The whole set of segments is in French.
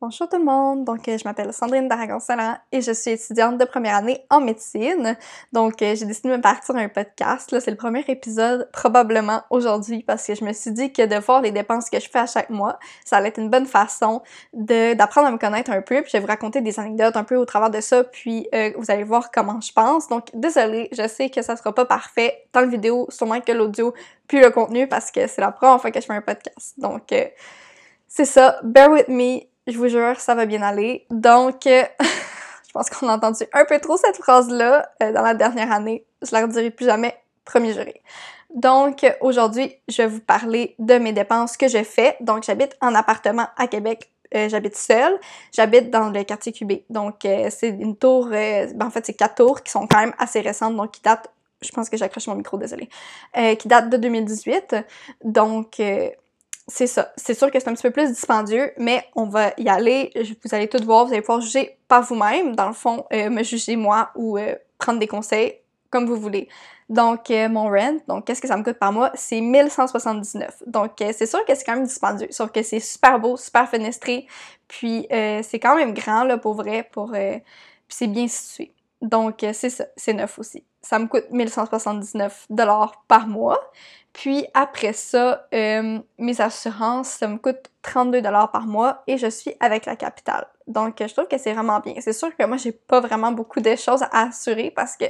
Bonjour tout le monde, donc euh, je m'appelle Sandrine Daragon-Salan et je suis étudiante de première année en médecine. Donc euh, j'ai décidé de me partir un podcast, là c'est le premier épisode probablement aujourd'hui parce que je me suis dit que de voir les dépenses que je fais à chaque mois, ça allait être une bonne façon d'apprendre à me connaître un peu, puis je vais vous raconter des anecdotes un peu au travers de ça, puis euh, vous allez voir comment je pense. Donc désolée, je sais que ça sera pas parfait tant le vidéo sûrement que l'audio puis le contenu parce que c'est la première fois que je fais un podcast. Donc c'est ça, bear with me, je vous jure, ça va bien aller. Donc, euh, je pense qu'on a entendu un peu trop cette phrase-là euh, dans la dernière année. Je la redirai plus jamais, premier juré. Donc, aujourd'hui, je vais vous parler de mes dépenses que je fais. Donc, j'habite en appartement à Québec. Euh, j'habite seule. J'habite dans le quartier QB. Donc, c'est une tour... Ben, en fait, c'est quatre tours qui sont quand même assez récentes, donc qui datent... Je pense que j'accroche mon micro, désolé. qui datent de 2018. Donc c'est ça. C'est sûr que c'est un petit peu plus dispendieux, mais on va y aller. Vous allez tout voir, vous allez pouvoir juger par vous-même, dans le fond, euh, me juger moi ou euh, prendre des conseils comme vous voulez. Donc, euh, mon rent, donc qu'est-ce que ça me coûte par mois? C'est 1179. Donc, c'est sûr que c'est quand même dispendieux, sauf que c'est super beau, super fenestré, puis c'est quand même grand, là, pour vrai, pour... puis c'est bien situé. Donc, c'est ça, c'est neuf aussi. Ça me coûte 1179 dollars par mois. Puis après ça, euh, mes assurances, ça me coûte 32 dollars par mois et je suis avec la capitale. Donc je trouve que c'est vraiment bien. C'est sûr que moi j'ai pas vraiment beaucoup de choses à assurer parce que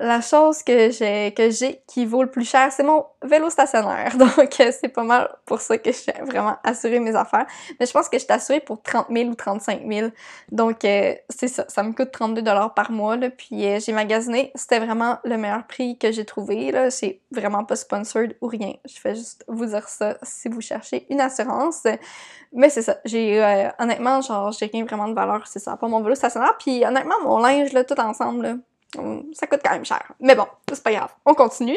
la chose que j'ai que j'ai qui vaut le plus cher, c'est mon vélo stationnaire. Donc euh, c'est pas mal pour ça que je suis vraiment assurée mes affaires. Mais je pense que je suis assurée pour 30 000 ou 35 000. Donc euh, c'est ça, ça me coûte 32 dollars par mois. Là, puis euh, j'ai magasiné, c'était vraiment le meilleur prix que j'ai trouvé. Là, c'est vraiment pas sponsored ou rien. Je fais juste vous dire ça si vous cherchez une assurance. Mais c'est ça, j'ai honnêtement genre j'ai rien vraiment de valeur, c'est ça, pas mon vélo stationnaire. Puis honnêtement mon linge là tout ensemble là, ça coûte quand même cher. Mais bon, c'est pas grave. On continue.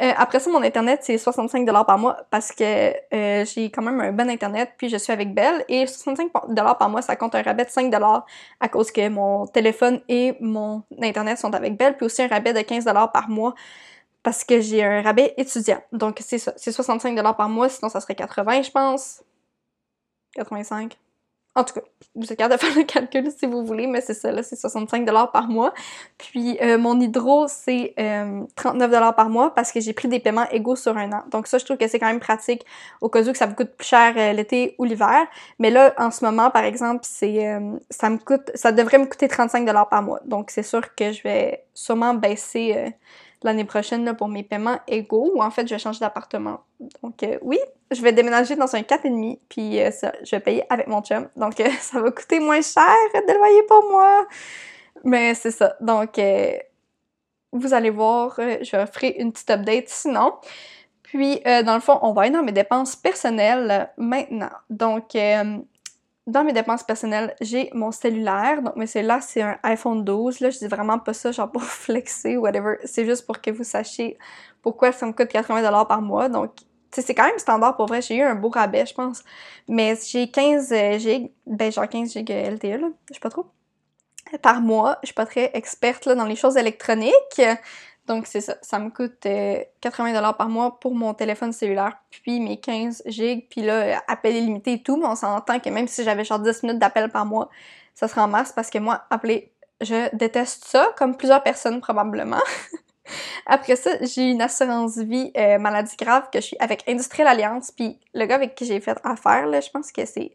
Euh, après ça, mon Internet, c'est 65$ par mois parce que euh, j'ai quand même un bon Internet, puis je suis avec Belle. Et 65$ par mois, ça compte un rabais de 5$ à cause que mon téléphone et mon Internet sont avec Belle, puis aussi un rabais de 15$ par mois parce que j'ai un rabais étudiant. Donc, c'est ça. C'est 65$ par mois, sinon ça serait 80$, je pense. 85$. En tout cas, vous êtes capable de faire le calcul si vous voulez, mais c'est ça, là, c'est 65 par mois. Puis euh, mon hydro, c'est 39 euh, par mois parce que j'ai pris des paiements égaux sur un an. Donc ça, je trouve que c'est quand même pratique au cas où que ça vous coûte plus cher euh, l'été ou l'hiver. Mais là, en ce moment, par exemple, c'est ça me coûte, ça devrait me coûter 35 par mois. Donc c'est sûr que je vais sûrement baisser l'année prochaine pour mes paiements égaux ou en fait je vais changer d'appartement. Donc euh, oui, je vais déménager dans un 4,5 puis euh, ça, je vais payer avec mon chum. Donc euh, ça va coûter moins cher de loyer pour moi. Mais c'est ça. Donc vous allez voir, je vais offrir une petite update sinon. Puis, dans le fond, on va aller dans mes dépenses personnelles maintenant. Donc, dans mes dépenses personnelles, j'ai mon cellulaire. Donc, mes cellulaires, c'est un iPhone 12. Là, je dis vraiment pas ça, genre pour flexer ou whatever. C'est juste pour que vous sachiez pourquoi ça me coûte 80$ par mois. Donc, c'est quand même standard pour vrai. J'ai eu un beau rabais, je pense. Mais j'ai 15 euh, gigs, ben genre 15 gigs LTE, là. Je sais pas trop. Par mois. Je suis pas très experte là, dans les choses électroniques. Donc, c'est ça. Ça me coûte 80$ euh, par mois pour mon téléphone cellulaire, puis mes 15 gigs, puis là, appel illimité et tout. Mais on s'entend que même si j'avais genre 10 minutes d'appel par mois, ça serait en masse parce que moi, appeler, je déteste ça, comme plusieurs personnes probablement. Après ça, j'ai une assurance vie euh, maladie grave que je suis avec Industriel Alliance, puis le gars avec qui j'ai fait affaire, là, je pense que c'est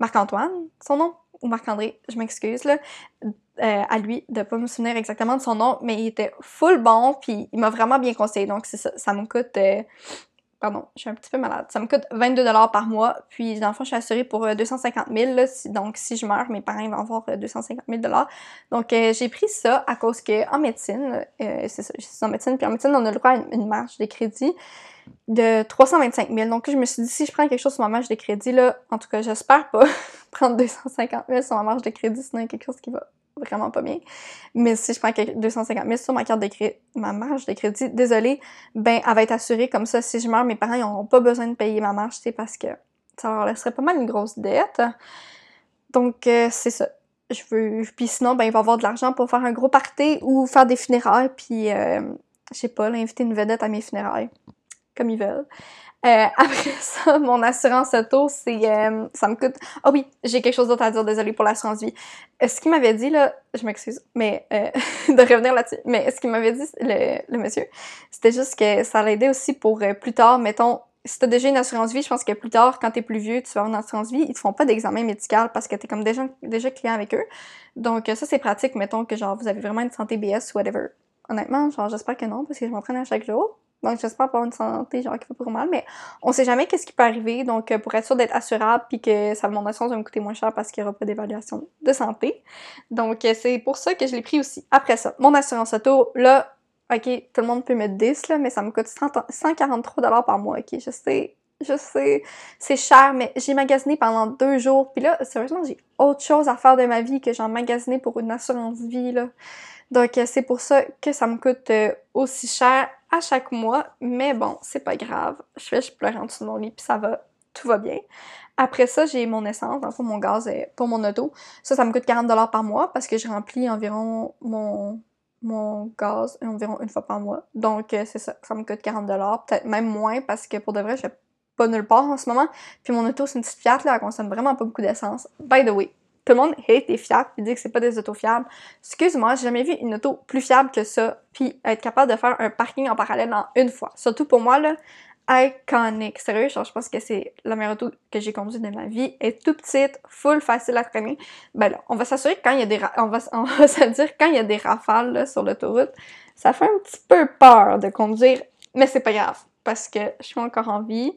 Marc-Antoine, son nom, ou Marc-André, je m'excuse, là. Euh, à lui de pas me souvenir exactement de son nom, mais il était full bon, puis il m'a vraiment bien conseillé. Donc, ça, ça me coûte. Euh, pardon, je suis un petit peu malade. Ça me coûte 22 par mois, puis dans le fond, je suis assurée pour 250 euh, 000. donc, si je meurs, mes parents vont avoir 250 000 Donc, j'ai pris ça à cause que en médecine, c'est ça, je suis en médecine, puis en médecine, on a le droit à une, marge de crédit de 325 000. Donc, je me suis dit, si je prends quelque chose sur ma marge de crédit, là, en tout cas, j'espère pas prendre 250 000 sur ma marge de crédit, sinon il y a quelque chose qui va vraiment pas bien. Mais si je prends 250 000 sur ma carte de crédit, ma marge de crédit, désolée, ben, elle va être assurée comme ça. Si je meurs, mes parents, n'auront pas besoin de payer ma marge, tu parce que ça leur laisserait pas mal une grosse dette. Donc, euh, c'est ça. Je veux. Puis sinon, ben, il va avoir de l'argent pour faire un gros party ou faire des funérailles, puis, euh, je sais pas, inviter une vedette à mes funérailles, comme ils veulent. Euh, après ça, mon assurance auto, c'est. Euh, ça me coûte. Ah oui, j'ai quelque chose d'autre à dire, désolée pour l'assurance vie. Euh, ce qu'il m'avait dit, là, je m'excuse, mais de revenir là-dessus, mais ce qu'il m'avait dit, le, le monsieur, c'était juste que ça l'aidait aussi pour plus tard, mettons, si t'as déjà une assurance vie, je pense que plus tard, quand t'es plus vieux, tu vas avoir une assurance vie, ils te font pas d'examen médical parce que t'es comme déjà, déjà client avec eux. Donc ça, c'est pratique, mettons que genre vous avez vraiment une santé BS ou whatever. Honnêtement, genre j'espère que non, parce que je m'entraîne à chaque jour. Donc, j'espère avoir une santé, genre, qui fait pas mal, mais on sait jamais qu'est-ce qui peut arriver. Donc, euh, pour être sûr d'être assurable, puis que mon assurance va me coûter moins cher parce qu'il y aura pas d'évaluation de santé. Donc, euh, c'est pour ça que je l'ai pris aussi. Après ça, mon assurance auto, là, ok, tout le monde peut mettre 10, là, mais ça me coûte 143 par mois, ok, je sais. Je sais, c'est cher, mais j'ai magasiné pendant deux jours. Puis là, sérieusement, j'ai autre chose à faire de ma vie que j'en magasiné pour une assurance vie, là. Donc, euh, c'est pour ça que ça me coûte aussi cher à chaque mois, mais bon, c'est pas grave. Je fais, je pleure en dessous de mon lit, puis ça va, tout va bien. Après ça, j'ai mon essence, fond, mon gaz pour mon auto. Ça, ça me coûte 40$ par mois parce que je remplis environ mon, mon gaz environ une fois par mois. Donc, euh, c'est ça, ça me coûte 40$, peut-être même moins parce que pour de vrai, je pas nulle part en ce moment. Puis mon auto, c'est une petite Fiat, là, elle consomme vraiment pas beaucoup d'essence. By the way, tout le monde hate les Fiat et dit que c'est pas des autos fiables. Excuse-moi, j'ai jamais vu une auto plus fiable que ça, puis être capable de faire un parking en parallèle en une fois. Surtout pour moi, là, iconique. Sérieux, je pense que c'est la meilleure auto que j'ai conduite de ma vie. Elle est tout petite, full facile à traîner. Ben là, on va s'assurer quand il y a des on va, on va se dire quand il y a des rafales sur l'autoroute, ça fait un petit peu peur de conduire, mais c'est pas grave parce que je suis encore en vie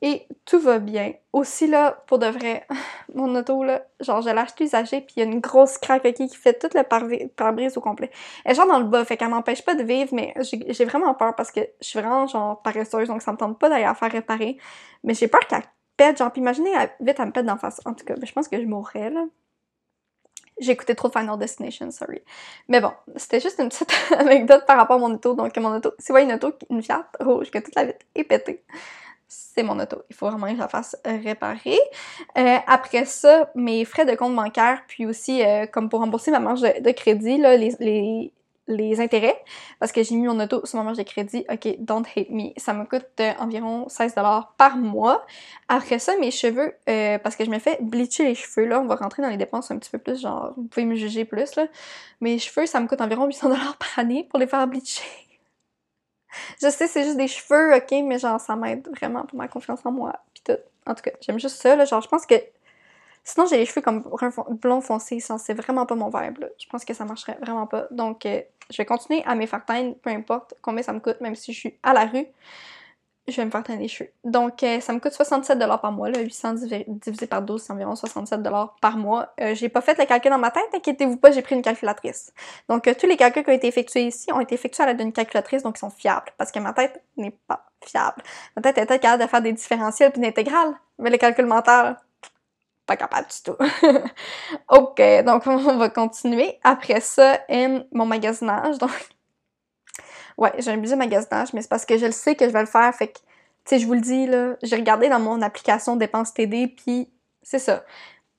et tout va bien. Aussi là, pour de vrai, mon auto là, genre je l'ai acheté usagé puis il y a une grosse craque qui fait tout le pare-brise au complet. Elle est genre dans le bas, fait qu'elle m'empêche pas de vivre, mais j'ai vraiment peur parce que je suis vraiment genre paresseuse, donc ça me tente pas d'aller la faire réparer. Mais j'ai peur qu'elle pète, genre, puis imaginez, vite, elle me pète d'en face. En tout cas, je pense que je mourrais là. Écouté trop Final Destination, sorry. Mais bon, c'était juste une petite anecdote par rapport à mon auto. Donc, mon auto, si vous voyez une auto, une Fiat rouge, que toute la vitre est pétée, c'est mon auto. Il faut vraiment que je la fasse réparer. Euh, après ça, mes frais de compte bancaire, puis aussi, euh, comme pour rembourser ma marge de, crédit, là, les, les, les intérêts parce que j'ai mis mon auto sur ma marge de crédit. Ok, don't hate me. Ça me coûte euh, environ 16$ par mois. Après ça, mes cheveux, euh, parce que je me fais bleacher les cheveux, là, on va rentrer dans les dépenses un petit peu plus, genre, vous pouvez me juger plus, là. Mes cheveux, ça me coûte environ 800$ par année pour les faire bleacher. je sais, c'est juste des cheveux, ok, mais genre, ça m'aide vraiment pour ma confiance en moi. Puis tout. En tout cas, j'aime juste ça, là. Genre, je pense que Sinon, j'ai les cheveux comme blond foncé, c'est vraiment pas mon vibe. Là. Je pense que ça marcherait vraiment pas. Donc, euh, je vais continuer à mes fartines, peu importe combien ça me coûte, même si je suis à la rue, je vais me faire teindre les cheveux. Donc, euh, ça me coûte 67$ par mois. Là, 800 divisé par 12, c'est environ 67$ par mois. Euh, j'ai pas fait le calcul dans ma tête, inquiétez-vous pas, j'ai pris une calculatrice. Donc, tous les calculs qui ont été effectués ici ont été effectués à l'aide d'une calculatrice, donc ils sont fiables, parce que ma tête n'est pas fiable. Ma tête était capable de faire des différentiels puis d'intégrales, mais les calculs mentaux, pas capable du tout. ok, donc on va continuer. Après ça, mon magasinage. Donc, ouais, j'ai un budget magasinage, mais c'est parce que je le sais que je vais le faire. Fait que, tu sais, je vous le dis, là, j'ai regardé dans mon application dépenses TD, puis c'est ça.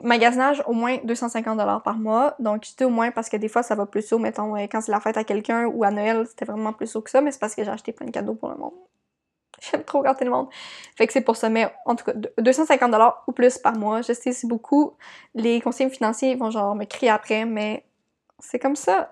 Magasinage, au moins 250$ par mois. Donc, dis au moins parce que des fois, ça va plus haut. Mettons, quand c'est la fête à quelqu'un ou à Noël, c'était vraiment plus haut que ça, mais c'est parce que j'ai acheté plein de cadeaux pour le monde. J'aime trop garder le monde. Fait que c'est pour ça. Mais en tout cas, 250$ ou plus par mois. Je sais, c'est beaucoup. Les conseillers financiers vont genre me crier après, mais c'est comme ça.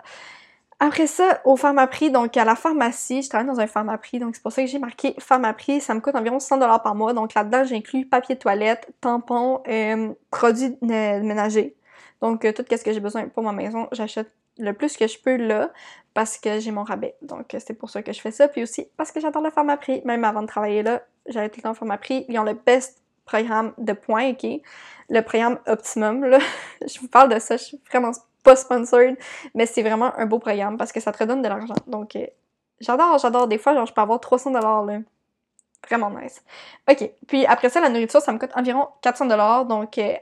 Après ça, au Pharmaprix, donc à la pharmacie, je travaille dans un Pharmaprix, donc c'est pour ça que j'ai marqué Pharmaprix. Ça me coûte environ 100$ par mois. Donc là-dedans, j'inclus papier de toilette, tampons, euh, produits ménagers. Donc euh, tout ce que j'ai besoin pour ma maison, j'achète le plus que je peux là parce que j'ai mon rabais. Donc c'est pour ça que je fais ça. Puis aussi parce que j'adore le format prix. Même avant de travailler là, j'avais tout le temps le format prix. Ils ont le best programme de points, ok? Le programme Optimum, là. je vous parle de ça, je suis vraiment pas sponsored, mais c'est vraiment un beau programme parce que ça te redonne de l'argent. Donc euh, j'adore, j'adore. Des fois, genre, je peux avoir 300 dollars là. Vraiment nice. OK. Puis après ça, la nourriture, ça me coûte environ 400 dollars. Donc, euh,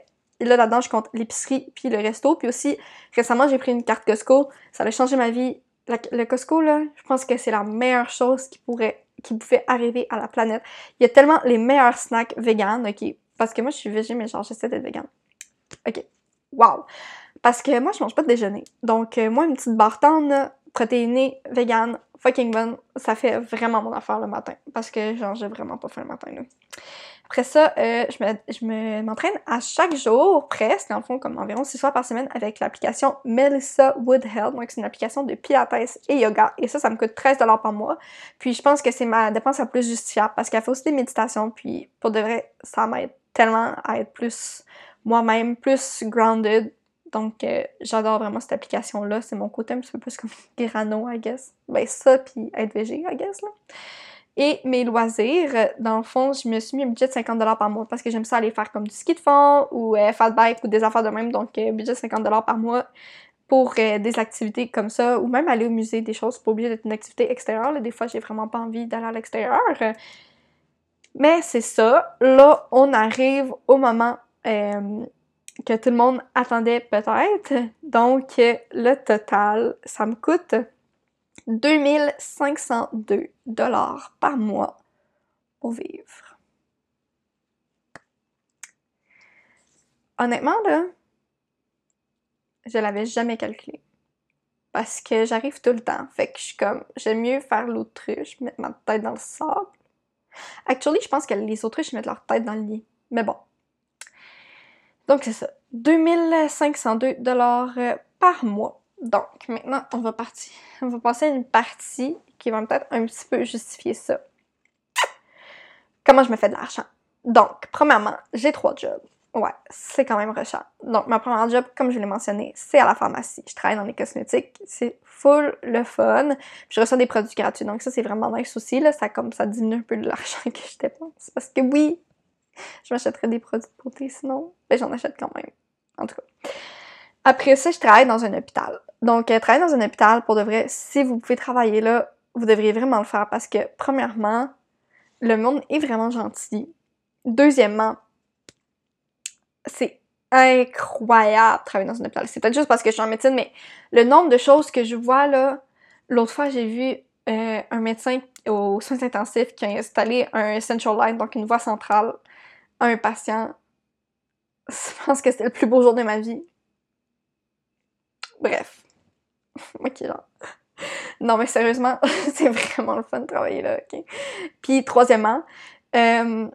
là, là-dedans, je compte l'épicerie puis le resto. Puis aussi, récemment, j'ai pris une carte Costco. Ça a changé ma vie. le Costco, là, je pense que c'est la meilleure chose qui pourrait, qui pouvait arriver à la planète. Il y a tellement les meilleurs snacks vegan, ok? Parce que moi, je suis végé, mais genre, j'essaie d'être vegan. Ok. Wow! Parce que moi, je mange pas de déjeuner. Donc, euh, moi, une petite barre protéinée, vegan, fucking bonne. Ça fait vraiment mon affaire le matin. Parce que, genre, j'ai vraiment pas faim le matin. Après ça, euh, je me, m'entraîne à chaque jour, presque, en fond, comme environ 6 fois par semaine, avec l'application Melissa Woodhealth. Donc, c'est une application de pilates et yoga. Et ça, ça me coûte 13 par mois. Puis, je pense que c'est ma dépense la plus justifiable parce qu'elle fait aussi des méditations. Puis, pour de vrai, ça m'aide tellement à être plus moi-même, plus grounded. Donc, euh, j'adore vraiment cette application-là. C'est mon côté un petit peu plus comme grano, I guess. Ben, ça, puis être végé, I guess, là. Et mes loisirs, dans le fond, je me suis mis un budget de 50$ par mois parce que j'aime ça aller faire comme du ski de fond ou euh, fat bike ou des affaires de même. Donc, euh, budget de 50$ par mois pour euh, des activités comme ça ou même aller au musée, des choses pas obligé d'être une activité extérieure. Des fois, j'ai vraiment pas envie d'aller à l'extérieur. Mais c'est ça. Là, on arrive au moment que tout le monde attendait peut-être. Donc, le total, ça me coûte 2502 dollars par mois pour vivre. Honnêtement, là, je l'avais jamais calculé. Parce que j'arrive tout le temps. Fait que je suis comme, j'aime mieux faire l'autruche, mettre ma tête dans le sable. Actually, je pense que les autruches mettent leur tête dans le lit. Mais bon. Donc, c'est ça. 2502 dollars euh, par mois donc, maintenant, on va partir. On va passer à une partie qui va peut-être un petit peu justifier ça. Comment je me fais de l'argent? Donc, premièrement, j'ai trois jobs. Ouais, c'est quand même rushant. Donc, ma première job, comme je l'ai mentionné, c'est à la pharmacie. Je travaille dans les cosmétiques. C'est full le fun. je reçois des produits gratuits. Donc, ça, c'est vraiment nice aussi. Là. Ça, comme, ça diminue un peu l'argent que je dépense. Parce que oui, je m'achèterais des produits de beauté sinon. Mais j'en achète quand même. En tout cas. Après ça, je travaille dans un hôpital. Donc, euh, travailler dans un hôpital, pour de vrai, si vous pouvez travailler là, vous devriez vraiment le faire parce que, premièrement, le monde est vraiment gentil. Deuxièmement, c'est incroyable travailler dans un hôpital. C'est peut-être juste parce que je suis en médecine, mais le nombre de choses que je vois là, l'autre fois, j'ai vu euh, un médecin aux soins intensifs qui a installé un central line, donc une voie centrale, à un patient. Je pense que c'était le plus beau jour de ma vie. Bref. ok, genre. Non, mais sérieusement, c'est vraiment le fun de travailler là, ok? Puis, troisièmement, euh,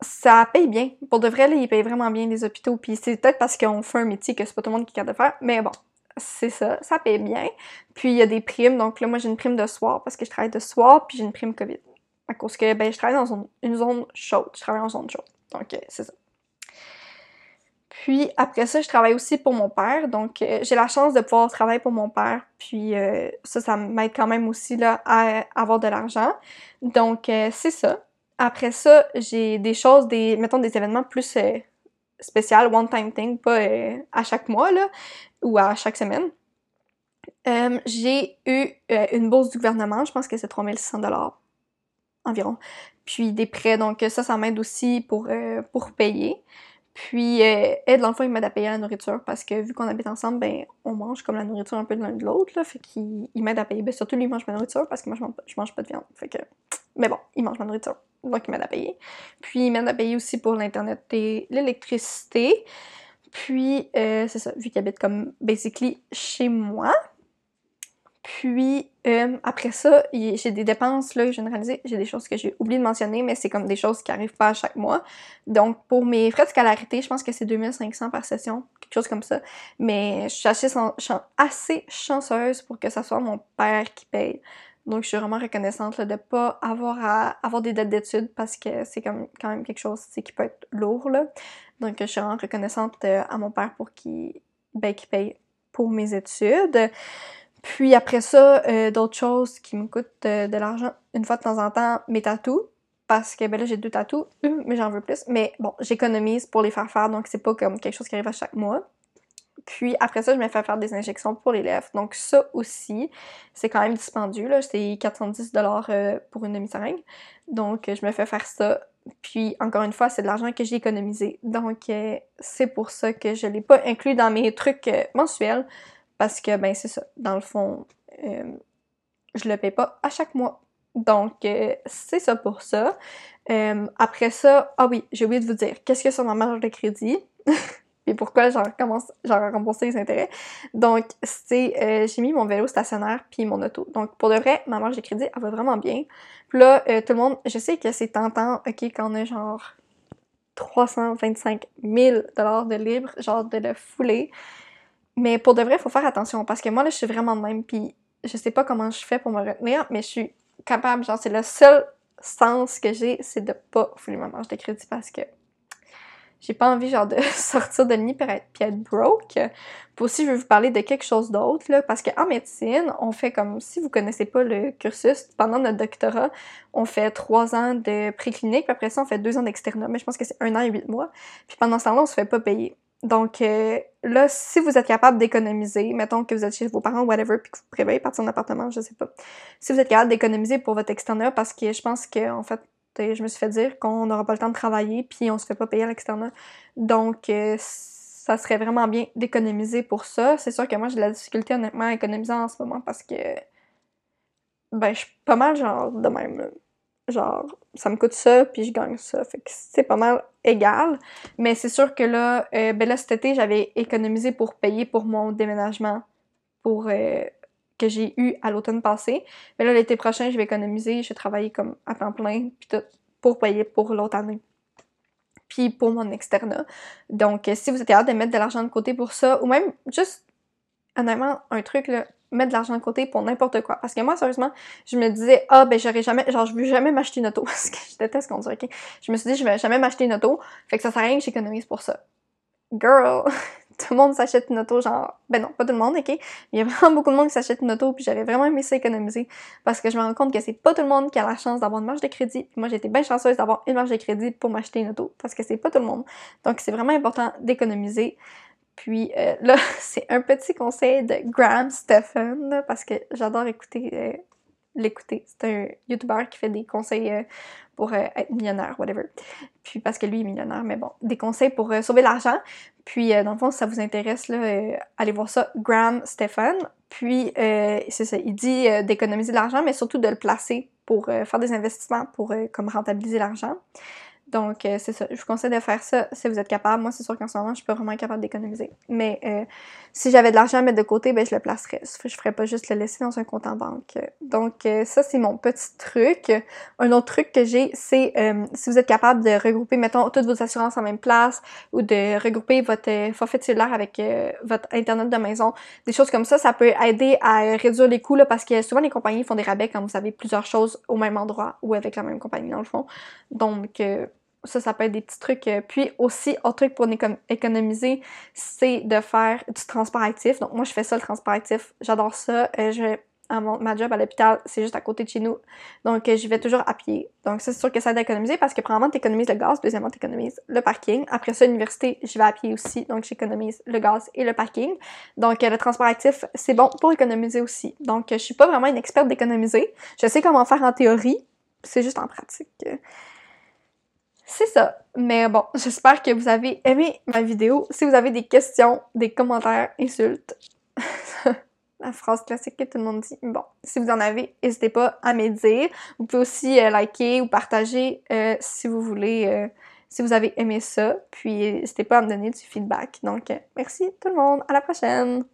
ça paye bien. Pour de vrai, là, ils payent vraiment bien les hôpitaux. Puis, c'est peut-être parce qu'on fait un métier que c'est pas tout le monde qui est capable de faire. Mais bon, c'est ça, ça paye bien. Puis, il y a des primes. Donc là, moi, j'ai une prime de soir parce que je travaille de soir. Puis, j'ai une prime COVID. À cause que, ben, je travaille dans une zone chaude. Je travaille en zone chaude. Donc, euh, c'est ça. Puis après ça, je travaille aussi pour mon père. Donc euh, j'ai la chance de pouvoir travailler pour mon père. Puis euh, ça, ça m'aide quand même aussi là, à avoir de l'argent. Donc euh, c'est ça. Après ça, j'ai des choses, des mettons des événements plus spéciaux, one time thing, pas à chaque mois là, ou à chaque semaine. j'ai eu une bourse du gouvernement, je pense que c'est 3600 dollars environ. Puis des prêts, donc ça, ça m'aide aussi pour, pour payer. Puis, euh, elle, dans il m'aide à payer la nourriture parce que vu qu'on habite ensemble, ben, on mange comme la nourriture un peu de l'un de l'autre, là. Fait qu'il m'aide à payer. Ben, surtout, lui, il mange ma nourriture parce que moi, je mange, je mange pas de viande. Fait que. Mais bon, il mange ma nourriture. Donc, il m'aide à payer. Puis, il m'aide à payer aussi pour l'Internet et l'électricité. Puis, euh, c'est ça, vu qu'il habite comme, basically, chez moi. Puis euh, après ça, j'ai des dépenses là généralisées, j'ai des choses que j'ai oublié de mentionner, mais c'est comme des choses qui arrivent pas à chaque mois. Donc pour mes frais de scolarité, je pense que c'est 2500 par session, quelque chose comme ça. Mais je suis assez, chanceuse pour que ce soit mon père qui paye. Donc je suis vraiment reconnaissante de de pas avoir à avoir des dettes d'études parce que c'est quand même quelque chose qui peut être lourd là. Donc je suis vraiment reconnaissante euh, à mon père pour qu'il ben, paye pour mes études. Puis après ça, euh, d'autres choses qui me coûtent euh, de l'argent une fois de temps en temps, mes tatous. Parce que ben là j'ai deux tatous, mais j'en veux plus. Mais bon, j'économise pour les faire faire, donc c'est pas comme quelque chose qui arrive à chaque mois. Puis après ça, je me fais faire des injections pour les lèvres. Donc ça aussi, c'est quand même dispendieux. Là. C'est 410$ euh, pour une demi-seringue. Donc je me fais faire ça. Puis encore une fois, c'est de l'argent que j'ai économisé. Donc c'est pour ça que je l'ai pas inclus dans mes trucs mensuels. Parce que, ben, c'est ça. Dans le fond, euh, je le paye pas à chaque mois. Donc, euh, c'est ça pour ça. Euh, après ça, ah oui, j'ai oublié de vous dire, qu'est-ce que sur ma marge de crédit? et pourquoi genre rembourser les intérêts? Donc c'est j'ai mis mon vélo stationnaire puis mon auto. Donc pour de vrai, ma marge de crédit elle va vraiment bien. Puis là tout le monde, je sais que c'est tentant OK quand on a genre 325 000 dollars de libre, genre de le fouler. Mais pour de vrai, il faut faire attention parce que moi là je suis vraiment de même puis je sais pas comment je fais pour me retenir, mais je suis capable, genre c'est le seul sens que j'ai, c'est de pas fouler ma marge de crédit parce que j'ai pas envie genre de sortir de l'uni puis être broke. Puis aussi, je vais vous parler de quelque chose d'autre, là, parce qu'en médecine, on fait comme, si vous connaissez pas le cursus, pendant notre doctorat, on fait trois ans de préclinique, puis après ça, on fait deux ans d'externat, mais je pense que c'est un an et huit mois. Puis pendant ce temps-là, on se fait pas payer. Donc euh, là, si vous êtes capable d'économiser, mettons que vous êtes chez vos parents, whatever, puis que vous prévoyez partir en appartement, je sais pas. Si vous êtes capable d'économiser pour votre externat, parce que je pense que en fait, je me suis fait dire qu'on n'aura pas le temps de travailler, puis on se fait pas payer à l'externat. Donc euh, ça serait vraiment bien d'économiser pour ça. C'est sûr que moi j'ai de la difficulté honnêtement à économiser en ce moment parce que ben je suis pas mal genre de même. Genre, ça me coûte ça, puis je gagne ça. Fait que c'est pas mal égal. Mais c'est sûr que là, euh, ben là, cet été, j'avais économisé pour payer pour mon déménagement pour euh, que j'ai eu à l'automne passé. Mais là, l'été prochain, je vais économiser, je vais travailler comme à temps plein, puis tout, pour payer pour l'autre année. Puis pour mon externat. Donc, euh, si vous êtes capable de mettre de l'argent de côté pour ça, ou même juste, honnêtement, un truc, là, mettre de l'argent de côté pour n'importe quoi. Parce que moi, sérieusement, je me disais, ah, ben, j'aurais jamais, genre, je veux jamais m'acheter une auto. Parce que je déteste conduire, ok? Je me suis dit, je vais jamais m'acheter une auto. Fait que ça sert à rien que j'économise pour ça. Girl! tout le monde s'achète une auto, genre, ben non, pas tout le monde, ok? Il y a vraiment beaucoup de monde qui s'achète une auto, puis j'aurais vraiment aimé ça économiser. Parce que je me rends compte que c'est pas tout le monde qui a la chance d'avoir une marge de crédit. Puis moi, j'étais bien chanceuse d'avoir une marge de crédit pour m'acheter une auto. Parce que c'est pas tout le monde. Donc, c'est vraiment important d'économiser. Puis euh, là, c'est un petit conseil de Graham Stephen, parce que j'adore écouter euh, l'écouter. C'est un YouTuber qui fait des conseils euh, pour être millionnaire, whatever. Puis parce que lui est millionnaire, mais bon, des conseils pour sauver l'argent. Puis dans le fond, si ça vous intéresse, là, allez voir ça, Graham Stephen. Puis c'est ça, il dit d'économiser de l'argent, mais surtout de le placer pour faire des investissements pour comme rentabiliser l'argent. Donc, euh, c'est ça. Je vous conseille de faire ça si vous êtes capable. Moi, c'est sûr qu'en ce moment, je suis pas vraiment capable d'économiser. Mais euh, si j'avais de l'argent à mettre de côté, ben, je le placerais. Je ferais pas juste le laisser dans un compte en banque. Donc, euh, ça, c'est mon petit truc. Un autre truc que j'ai, c'est si vous êtes capable de regrouper, mettons, toutes vos assurances en même place ou de regrouper votre forfait cellulaire avec votre Internet de maison, des choses comme ça, ça peut aider à réduire les coûts là, parce que souvent, les compagnies font des rabais quand vous avez plusieurs choses au même endroit ou avec la même compagnie, dans le fond. Donc, ça, ça peut être des petits trucs. Euh, puis aussi, autre truc pour économiser, c'est de faire du transport actif. Donc moi, je fais ça, le transport actif. J'adore ça. Euh, je à ma job à l'hôpital, c'est juste à côté de chez nous. Donc, euh, j'y vais toujours à pied. Donc, c'est sûr que ça aide à économiser parce que, premièrement, tu économises le gaz. Deuxièmement, tu économises le parking. Après ça, l'université, j'y vais à pied aussi. Donc, j'économise le gaz et le parking. Donc, le transport actif, c'est bon pour économiser aussi. Donc, je suis pas vraiment une experte d'économiser. Je sais comment faire en théorie. C'est juste en pratique c'est ça. Mais bon, j'espère que vous avez aimé ma vidéo. Si vous avez des questions, des commentaires, insultes, la phrase classique que tout le monde dit. Bon, si vous en avez, n'hésitez pas à me dire. Vous pouvez aussi euh, liker ou partager euh, si vous voulez, euh, si vous avez aimé ça. Puis n'hésitez pas à me donner du feedback. Donc, merci tout le monde. À la prochaine!